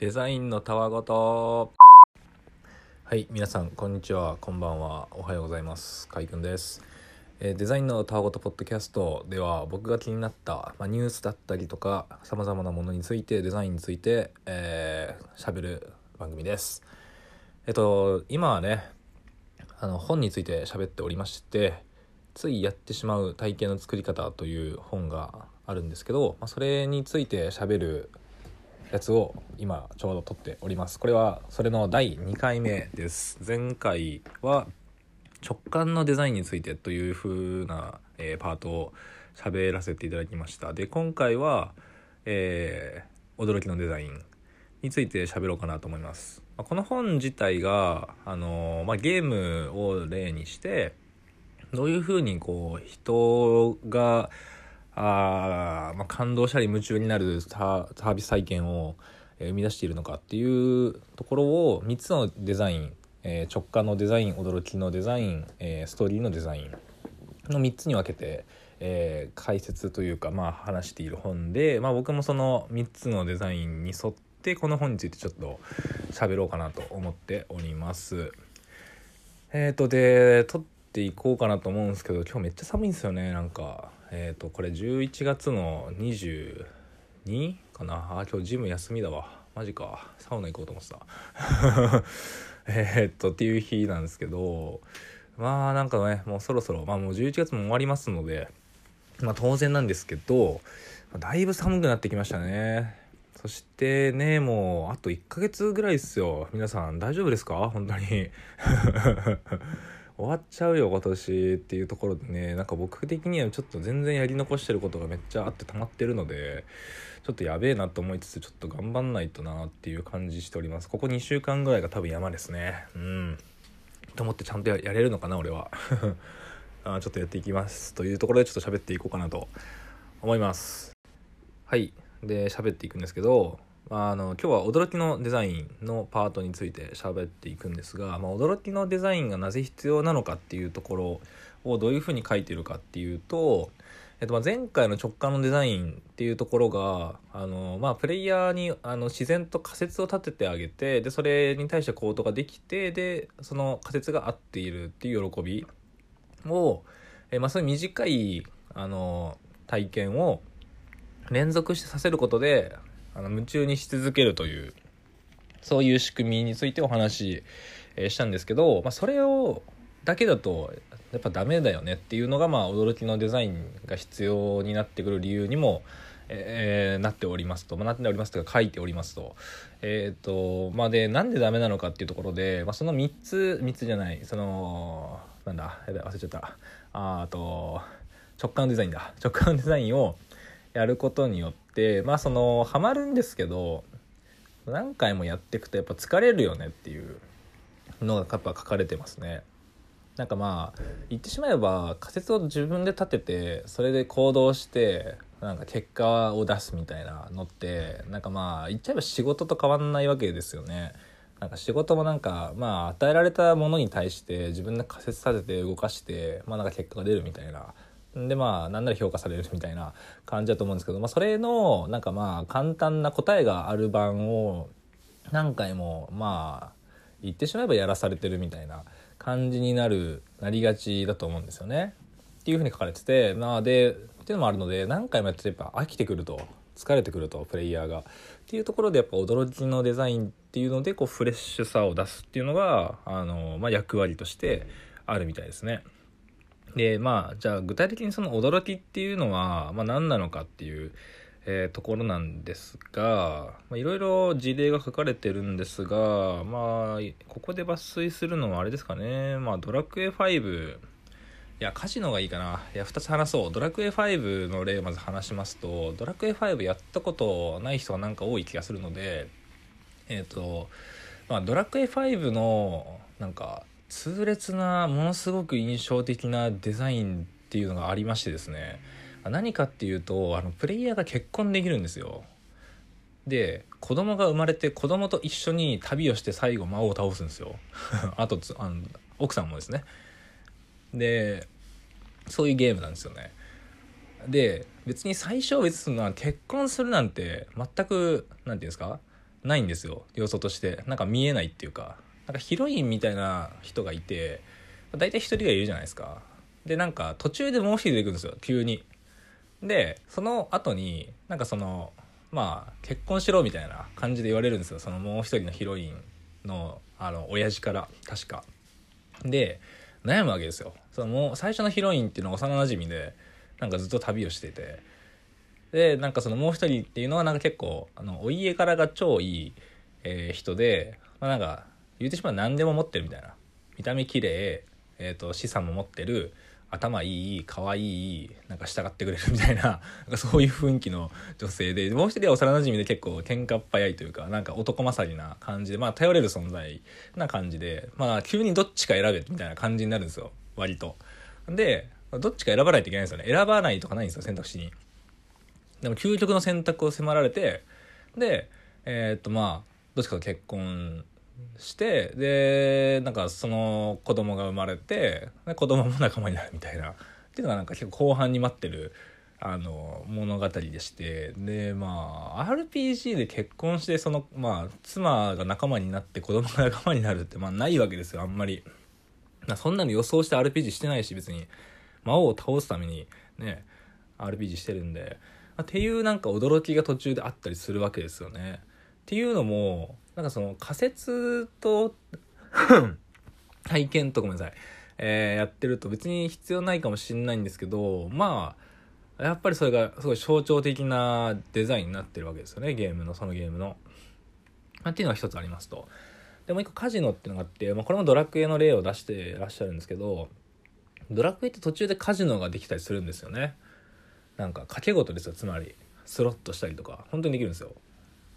デザインのたわごと。はい皆さんこんにちは。こんばんは。おはようございます。かいくんです、えーデザインのたわごとポッドキャストでは僕が気になった、ま、ニュースだったりとかさまざまなものについてデザインについて喋、えー、る番組です。えっと今はねあの本について喋っておりましてついやってしまう体験の作り方という本があるんですけど、まあ、それについて喋るやつを今ちょうど撮っております。これはそれの第2回目です。前回は直感のデザインについてという風な、えーパートを喋らせていただきました。で今回は、えー驚きのデザインについて喋ろうかなと思います、まあこの本自体が、あのーまあ、ゲームを例にしてどういうふうにこう人があー、まあ、感動したり夢中になるサービス体験を生み出しているのかっていうところを3つのデザイン、えー直感のデザイン驚きのデザイン、えーストーリーのデザインの3つに分けて、えー解説というか、まあ、話している本で、まあ、僕もその3つのデザインに沿ってこの本についてちょっと喋ろうかなと思っております。えっ、とで撮っていこうかなと思うんですけど今日めっちゃ寒いんですよねなんかえっ、とこれ11月の22かな？あ今日ジム休みだわ。マジか。サウナ行こうと思ってた。えっとっていう日なんですけどまあなんかねもうそろそろまあもう11月も終わりますのでまあ当然なんですけどだいぶ寒くなってきましたね。そしてねもうあと1ヶ月ぐらいですよ。皆さん大丈夫ですか？本当に。終わっちゃうよ今年っていうところでねなんか僕的にはちょっと全然やり残してることがめっちゃあって溜まってるのでちょっとやべえなと思いつつちょっと頑張んないとなっていう感じしております。ここ2週間ぐらいが多分山ですね。うん。と思ってちゃんとやれるのかな俺は。あちょっとやっていきます。というところでちょっと喋っていこうかなと思います。はい。で喋っていくんですけどあ、の今日は驚きのデザインのパートについて喋っていくんですが、まあ、驚きのデザインがなぜ必要なのかっていうところをどういうふうに書いてるかっていうと、えっと、ま前回の直感のデザインっていうところがあの、まあ、プレイヤーにあの自然と仮説を立ててあげてでそれに対して行動ができてでその仮説が合っているっていう喜びを、えまあ、そういう短いあの体験を連続してさせることであの夢中にし続けるというそういう仕組みについてお話し、えしたんですけど、まあ、それをだけだとやっぱダメだよねっていうのが、まあ、驚きのデザインが必要になってくる理由にも、えーなっておりますと、まあ、なっておりますとか書いておりますと。えっ、とまあでなんでダメなのかっていうところで、まあ、その3つ3つじゃないそのなんだやばい忘れちゃった。あと直感デザインだ。直感デザインをやることによってまあそのハマるんですけど何回もやっていくとやっぱ疲れるよねっていうのがやっぱ書かれてますね。なんかまあ言ってしまえば仮説を自分で立ててそれで行動してなんか結果を出すみたいなのってなんかまあ言っちゃえば仕事と変わんないわけですよね。なんか仕事もなんかまあ与えられたものに対して自分で仮説立てて動かしてまあなんか結果が出るみたいなでまあなんなら評価されるみたいな感じだと思うんですけど、まあ、それのなんかまあ簡単な答えがある版を何回もまあ言ってしまえばやらされてるみたいな感じになるなりがちだと思うんですよね。っていうふうに書かれててまあでっていうのもあるので何回もやっててやっぱ飽きてくると疲れてくるとプレイヤーがっていうところでやっぱ驚きのデザインっていうのでこうフレッシュさを出すっていうのがあの、まあ、役割としてあるみたいですね。でまあじゃあ具体的にその驚きっていうのは、まあ、何なのかっていう、えーところなんですがいろいろ事例が書かれてるんですがまあここで抜粋するのはあれですかね。まあドラクエ5いやカジノがいいかな。いや2つ話そう。ドラクエ5の例をまず話しますとドラクエ5やったことない人がなんか多い気がするのでえっ、とまあドラクエ5のなんか痛烈なものすごく印象的なデザインっていうのがありましてですね。何かっていうとあのプレイヤーが結婚できるんですよ。で子供が生まれて子供と一緒に旅をして最後魔王を倒すんですよ。あとつあの奥さんもですね。でそういうゲームなんですよね。で別に最初は別に結婚するなんて全くなんていうんですか？ないんですよ。要素として。なんか見えないっていうか。なんかヒロインみたいな人がいて大体一人がいるじゃないですか。でなんか途中でもう一人出てくるんですよ。急に。でその後になんかそのまあ結婚しろみたいな感じで言われるんですよ。そのもう一人のヒロインのあの親父から確か。で悩むわけですよ。そのもう最初のヒロインっていうのは幼なじみでなんかずっと旅をしてて。でなんかそのもう一人っていうのはなんか結構あのお家からが超いい、えー、人で、まあ、なんか言うてしまう何でも持ってるみたいな見た目綺麗えーと、資産も持ってる頭いい可愛いなんか従ってくれるみたいな なんかそういう雰囲気の女性でもう一人は幼なじみで結構喧嘩っ早いというかなんか男勝りな感じでまあ頼れる存在な感じでまあ急にどっちか選べみたいな感じになるんですよ割と。でどっちか選ばないといけないんですよね選ばないとかないんですよ選択肢に。でも究極の選択を迫られてでえー、っとまあどっちかと結婚してでなんかその子供が生まれて子供も仲間になるみたいなっていうのがなんか結構後半に待ってるあの物語でしてでまあ RPG で結婚してそのまあ妻が仲間になって子供が仲間になるってまあないわけですよあんまり。そんなの予想して RPG してないし別に魔王を倒すためにね RPG してるんでまっていうなんか驚きが途中であったりするわけですよね。っていうのもなんかその仮説と 体験とごめんなさい、えー、やってると別に必要ないかもしんないんですけどまあやっぱりそれがすごい象徴的なデザインになってるわけですよねゲームのそのゲームの。まあ、っていうのが一つありますと。でもう一個カジノっていうのがあって、まあ、これもドラクエの例を出してらっしゃるんですけどドラクエって途中でカジノができたりするんですよね。なんか掛け事ですよつまりスロットしたりとか本当にできるんですよ。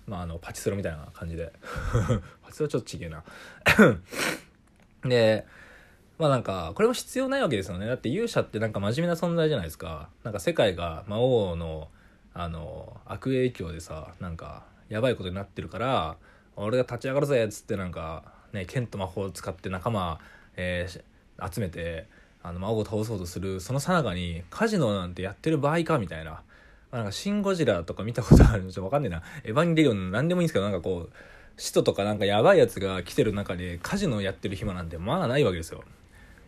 まあ、あのパチスロみたいな感じで。パチスロちょっとちげえな。でまあなんかこれも必要ないわけですよね。だって勇者ってなんか真面目な存在じゃないですか。なんか世界が魔王のあの悪影響でさなんかやばいことになってるから俺が立ち上がるぜっつってなんかね剣と魔法を使って仲間、えー、集めてあの魔王を倒そうとするそのさなかにカジノなんてやってる場合かみたいな。なんかシン・ゴジラとか見たことあるんちょっとわかんねえな。エヴァンゲリオンなんでもいいんですけど、なんかこう、使徒とかなんかやばいやつが来てる中でカジノやってる暇なんてまあないわけですよ。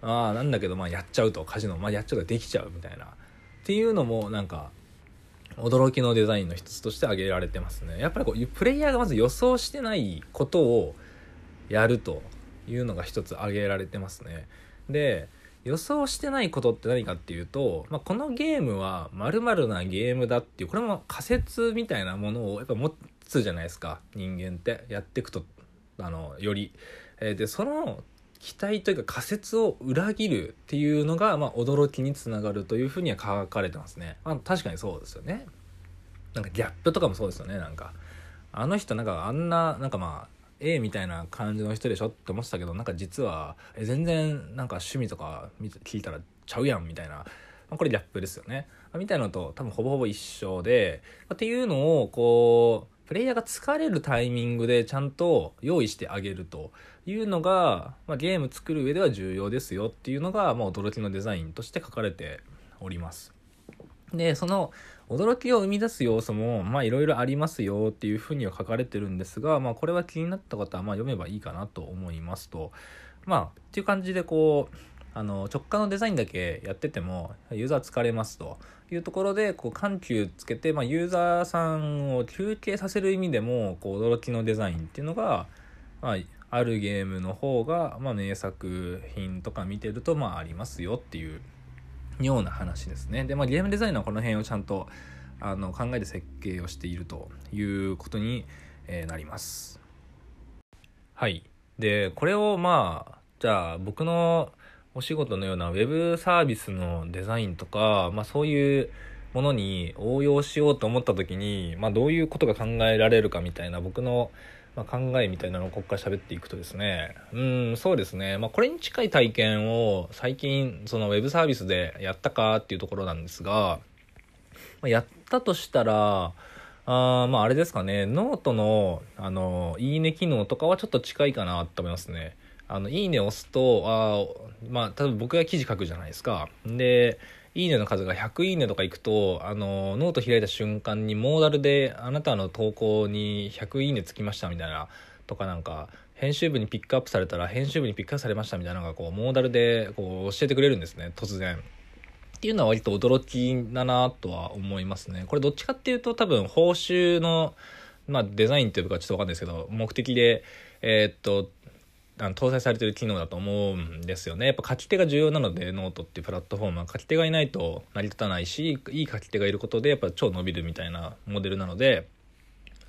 ああ、なんだけどまあやっちゃうと、カジノ、まあやっちゃうとできちゃうみたいな。っていうのもなんか、驚きのデザインの一つとして挙げられてますね。やっぱりこう、プレイヤーがまず予想してないことをやるというのが一つ挙げられてますね。で、予想してないことって何かっていうと、まあ、このゲームは〇〇なゲームだっていうこれも仮説みたいなものをやっぱ持つじゃないですか人間ってやっていくとあのより。えー、でその期待というか仮説を裏切るっていうのが、まあ、驚きにつながるというふうには書かれてますね。まあ、確かにそうですよね。なんかギャップとかもそうですよねなんか。あの人なんかあんななんかまあ A みたいな感じの人でしょって思ってたけどなんか実はえ全然なんか趣味とか聞いたらちゃうやんみたいな、ま、これギャップですよね、みたいなのと多分ほぼほぼ一緒で、ま、っていうのをこうプレイヤーが疲れるタイミングでちゃんと用意してあげるというのが、まあ、ゲーム作る上では重要ですよっていうのが、まあ、驚きのデザインとして書かれております。でその驚きを生み出す要素もまあいろいろありますよっていうふうには書かれてるんですが、まあ、これは気になった方はまあ読めばいいかなと思いますと。まあっていう感じでこうあの直感のデザインだけやっててもユーザー疲れますと。いうところでこう緩急つけて、まあ、ユーザーさんを休憩させる意味でもこう驚きのデザインっていうのが、まあ、あるゲームの方が、まあ、名作品とか見てるとまあありますよっていうような話ですね。で、まあ、ゲームデザイナーはこの辺をちゃんとあの考えて設計をしているということに、えー、なります。はい。で、これをまあ、じゃあ僕のお仕事のようなウェブサービスのデザインとか、まあそういうものに応用しようと思った時に、まあどういうことが考えられるかみたいな僕のまあ、考えみたいなのをここから喋っていくとですね、うん、そうですね、まあ、これに近い体験を最近、そのウェブサービスでやったかっていうところなんですが、まあ、やったとしたら、あまあ、あれですかね、ノートの、あの、いいね機能とかはちょっと近いかなと思いますね。あの、いいね押すと、あまあ、多分僕が記事書くじゃないですか。で、いいねの数が100いいねとかいくと、あの、ノート開いた瞬間に modal であなたの投稿に100いいねつきましたみたいな、とかなんか、編集部にピックアップされたら編集部にピックアップされましたみたいなのがこう、 modal でこう教えてくれるんですね、突然。っていうのは割と驚きだなとは思いますね。これどっちかっていうと多分報酬の、まあデザインっていうかちょっとわかんないですけど、目的で、えー、っと、あの搭載されてる機能だと思うんですよね。やっぱ書き手が重要なので、ノートっていうプラットフォームは書き手がいないと成り立たないし、いい書き手がいることでやっぱ超伸びるみたいなモデルなので、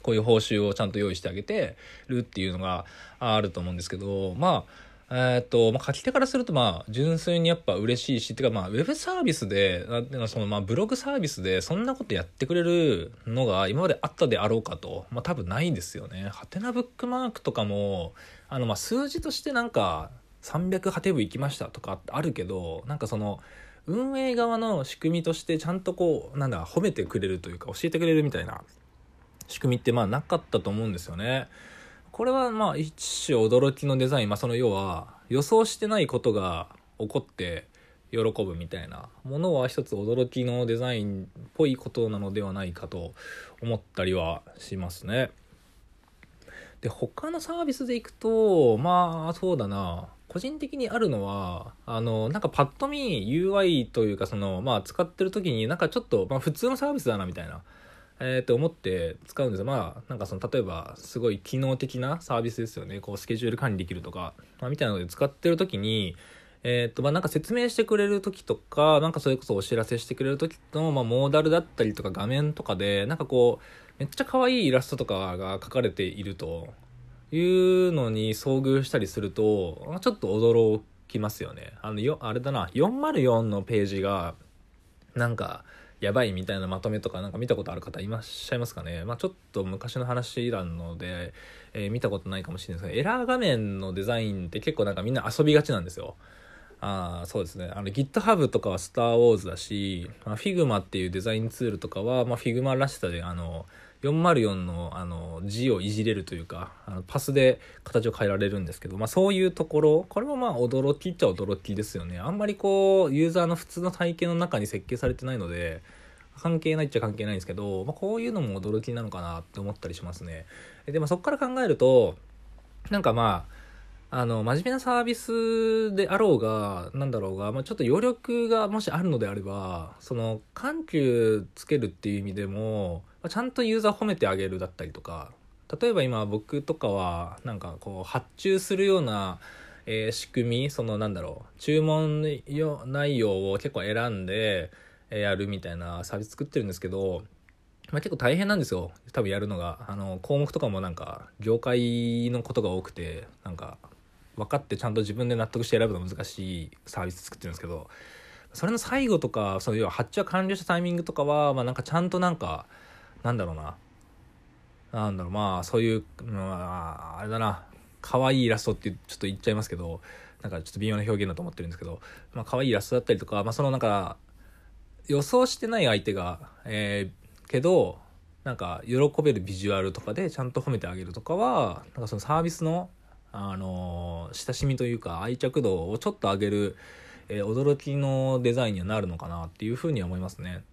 こういう報酬をちゃんと用意してあげてるっていうのがあると思うんですけど、まあ、え、っと、まあ、書き手からすると、まあ、純粋にやっぱ嬉しいし、っていうか、まあ、ウェブサービスで、その、まあ、ブログサービスで、そんなことやってくれるのが、今まであったであろうかと、まあ、多分ないんですよね。ハテナブックマークとかも、あの、まあ、数字としてなんか、300ハテブ行きましたとかあるけど、なんかその、運営側の仕組みとしてちゃんとこう、なんだ、褒めてくれるというか、教えてくれるみたいな仕組みって、まあ、なかったと思うんですよね。これはまあ一種驚きのデザイン、まあ、その要は予想してないことが起こって喜ぶみたいなものは一つ驚きのデザインっぽいことなのではないかと思ったりはしますね。で他のサービスでいくとまあそうだな個人的にあるのはあのなんかパッと見 UI というかそのまあ使ってる時になんかちょっと、まあ、普通のサービスだなみたいなえー、と思って使うんです。まあ、なんかその、例えば、すごい機能的なサービスですよね。こう、スケジュール管理できるとか、まあ、みたいなので使ってる時に、えっ、と、まあ、なんか説明してくれる時とか、なんかそれこそお知らせしてくれる時の、まあ、モーダルだったりとか画面とかで、なんかこう、めっちゃ可愛いイラストとかが描かれているというのに遭遇したりすると、ちょっと驚きますよね。あの、よ、あれだな、404のページが、なんか、やばいみたいなまとめとかなんか見たことある方いらっしゃいますかねまあちょっと昔の話なので、えー、見たことないかもしれないですけど、エラー画面のデザインって結構なんかみんな遊びがちなんですよ。あそうですね。あの GitHub とかはスターウォーズだし、まあ、Figma っていうデザインツールとかは、まあ、Figma らしさであの、404のあの字をいじれるというかあのパスで形を変えられるんですけど、まあ、そういうところこれもまあ驚きっちゃ驚きですよね。あんまりこうユーザーの普通の体験の中に設計されてないので関係ないっちゃ関係ないんですけど、まあ、こういうのも驚きなのかなって思ったりしますね。でもそこから考えるとなんかまああの、真面目なサービスであろうが、なんだろうが、まあ、ちょっと余力がもしあるのであれば、その、緩急つけるっていう意味でも、ちゃんとユーザー褒めてあげるだったりとか、例えば今僕とかは、なんかこう、発注するような、え、仕組み、そのなんだろう、注文内容を結構選んで、やるみたいなサービス作ってるんですけど、まあ、結構大変なんですよ。多分やるのが。あの、項目とかもなんか、業界のことが多くて、なんか、分かってちゃんと自分で納得して選ぶの難しいサービス作ってるんですけど、それの最後とか、その要は発注が完了したタイミングとかは、まあなんかちゃんとなんか、なんだろうな。なんだろう、まあそういう、まあ、あれだな。可愛いイラストってちょっと言っちゃいますけど、なんかちょっと微妙な表現だと思ってるんですけど、まあ可愛いイラストだったりとか、まあそのなんか、予想してない相手が、えー、けど、なんか喜べるビジュアルとかでちゃんと褒めてあげるとかは、なんかそのサービスのあの親しみというか愛着度をちょっと上げる、えー、驚きのデザインにはなるのかなっていうふうには思いますね。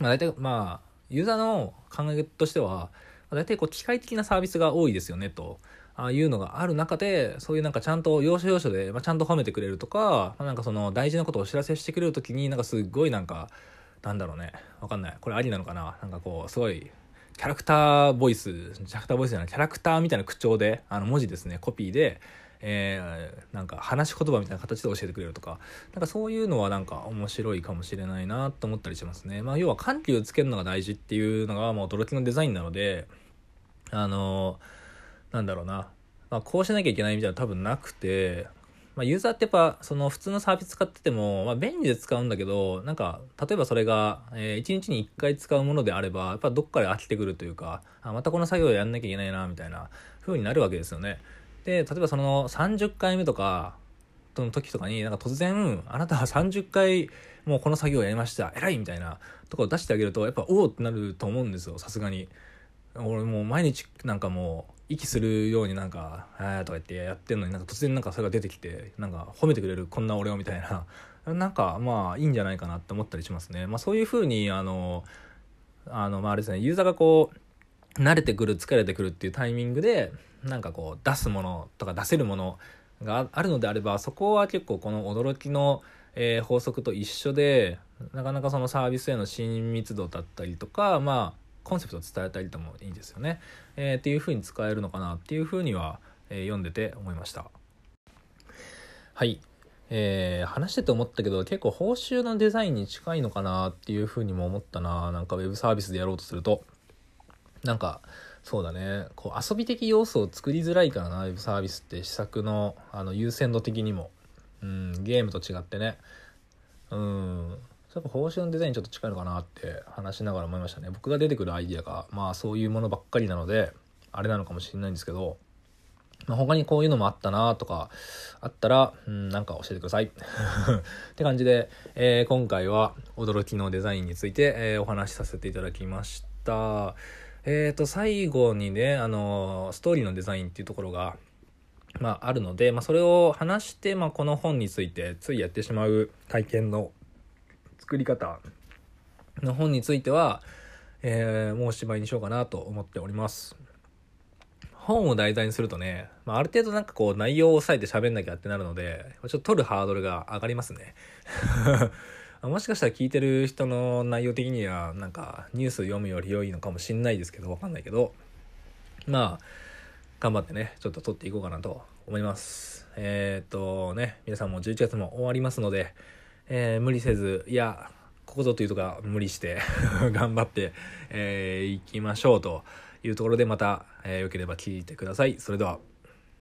まあ、大体まあユーザーの考えとしては大体こう機械的なサービスが多いですよねと。ああいうのがある中で、そういうなんかちゃんと要所要所で、まあ、ちゃんと褒めてくれるとか、まあ、なんかその大事なことをお知らせしてくれる時に、なんかすっごいなんか、なんだろうね、わかんない。これありなのかななんかこう、すごいキャラクターボイス、キャラクターボイスじゃない、キャラクターみたいな口調で、あの文字ですね、コピーで、えー、なんか話し言葉みたいな形で教えてくれるとか、なんかそういうのはなんか面白いかもしれないなと思ったりしますね。まあ要は緩急つけるのが大事っていうのがもう驚きのデザインなので、あのー、なんだろうな、まあこうしなきゃいけないみたいな多分なくて、まあ、ユーザーってやっぱその普通のサービス使ってても、まあ、便利で使うんだけどなんか例えばそれが、えー、1日に1回使うものであればやっぱどっかで飽きてくるというかあまたこの作業やんなきゃいけないなみたいな風になるわけですよね。で例えばその30回目とかの時とかになんか突然あなたは30回もうこの作業やりました偉いみたいなところ出してあげるとやっぱおおってなると思うんですよさすがに。俺もう毎日なんかもう息するようになんか「ああ」とか言ってやってんのになんか突然なんかそれが出てきてなんか褒めてくれるこんな俺をみたいななんかまあいいんじゃないかなって思ったりしますね。まあ、そういうふうにあのあのまああれですねユーザーがこう慣れてくる疲れてくるっていうタイミングでなんかこう出すものとか出せるものがあるのであればそこは結構この驚きの、えー、法則と一緒でなかなかそのサービスへの親密度だったりとかまあコンセプトを伝えたりともいいんですよね、えー、っていうふうに使えるのかなっていうふうには、えー、読んでて思いました。はい。えー、話してて思ったけど結構報酬のデザインに近いのかなっていうふうにも思ったな。なんかウェブサービスでやろうとすると。なんかそうだね。こう遊び的要素を作りづらいからなウェブサービスって施策のあの優先度的にも、うん、ゲームと違ってね。うん。やっぱ報酬のデザインちょっと近いのかなって話しながら思いましたね。僕が出てくるアイデアがまあそういうものばっかりなのであれなのかもしれないんですけど。まあ、他にこういうのもあったなとかあったら、うん、なんか教えてください。って感じで、えー、今回は驚きのデザインについて、えー、お話しさせていただきました。えっ、ー、と、最後にね、あのストーリーのデザインっていうところが、まあ、あるので、まあ、それを話して、まあ、この本についてついやってしまう体験の作り方の本については、えー、もうおしまいにしようかなと思っております。本を題材にするとね、まあ、ある程度なんかこう内容を抑えて喋んなきゃってなるので、ちょっと取るハードルが上がりますね。もしかしたら聞いてる人の内容的にはなんかニュース読むより良いのかもしんないですけど、わかんないけど、まあ、頑張ってね、ちょっと撮っていこうかなと思います。えー、っとね、皆さんも11月も終わりますので、えー、無理せず、いや、ここぞというとか無理して 頑張って、えー、いきましょうというところでまた、えー、よければ聞いてください。それでは。